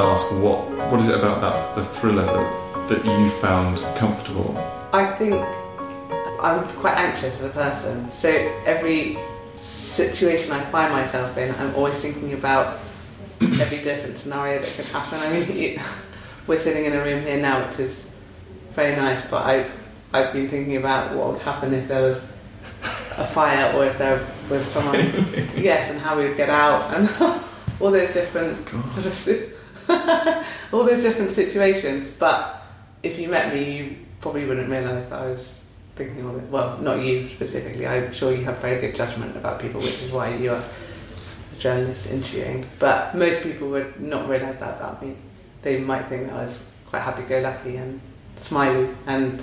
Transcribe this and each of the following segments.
ask what what is it about that the thriller that that you found comfortable? I think I'm quite anxious as a person, so every situation I find myself in, I'm always thinking about every different scenario that could happen. I mean, we're sitting in a room here now, which is very nice, but I, I've been thinking about what would happen if there was a fire or if there was someone, yes, and how we would get out, and all those different sort of, all those different situations. But if you met me, you probably wouldn't realise I was thinking all it. Well, not you specifically. I'm sure you have very good judgment about people, which is why you are a journalist interviewing. But most people would not realise that about me. They might think that I was quite happy-go-lucky and smiley, and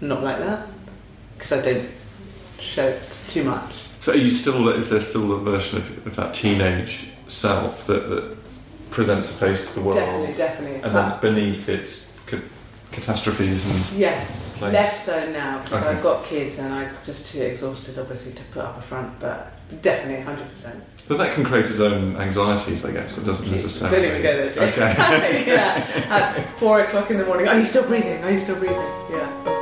not like that because I don't show it too much. So are you still if there's still a version of, of that teenage self that, that presents a face to the world, Definitely, definitely. and then beneath it's ca- catastrophes and Yes, place. less so now because Okay. I've got kids and I'm just too exhausted, obviously, to put up a front. But definitely, hundred percent. but that can create its own anxieties, I guess. It doesn't necessarily. Don't even go there. Okay. yeah, at four o'clock in the morning. Are you still breathing? Are you still breathing? Yeah.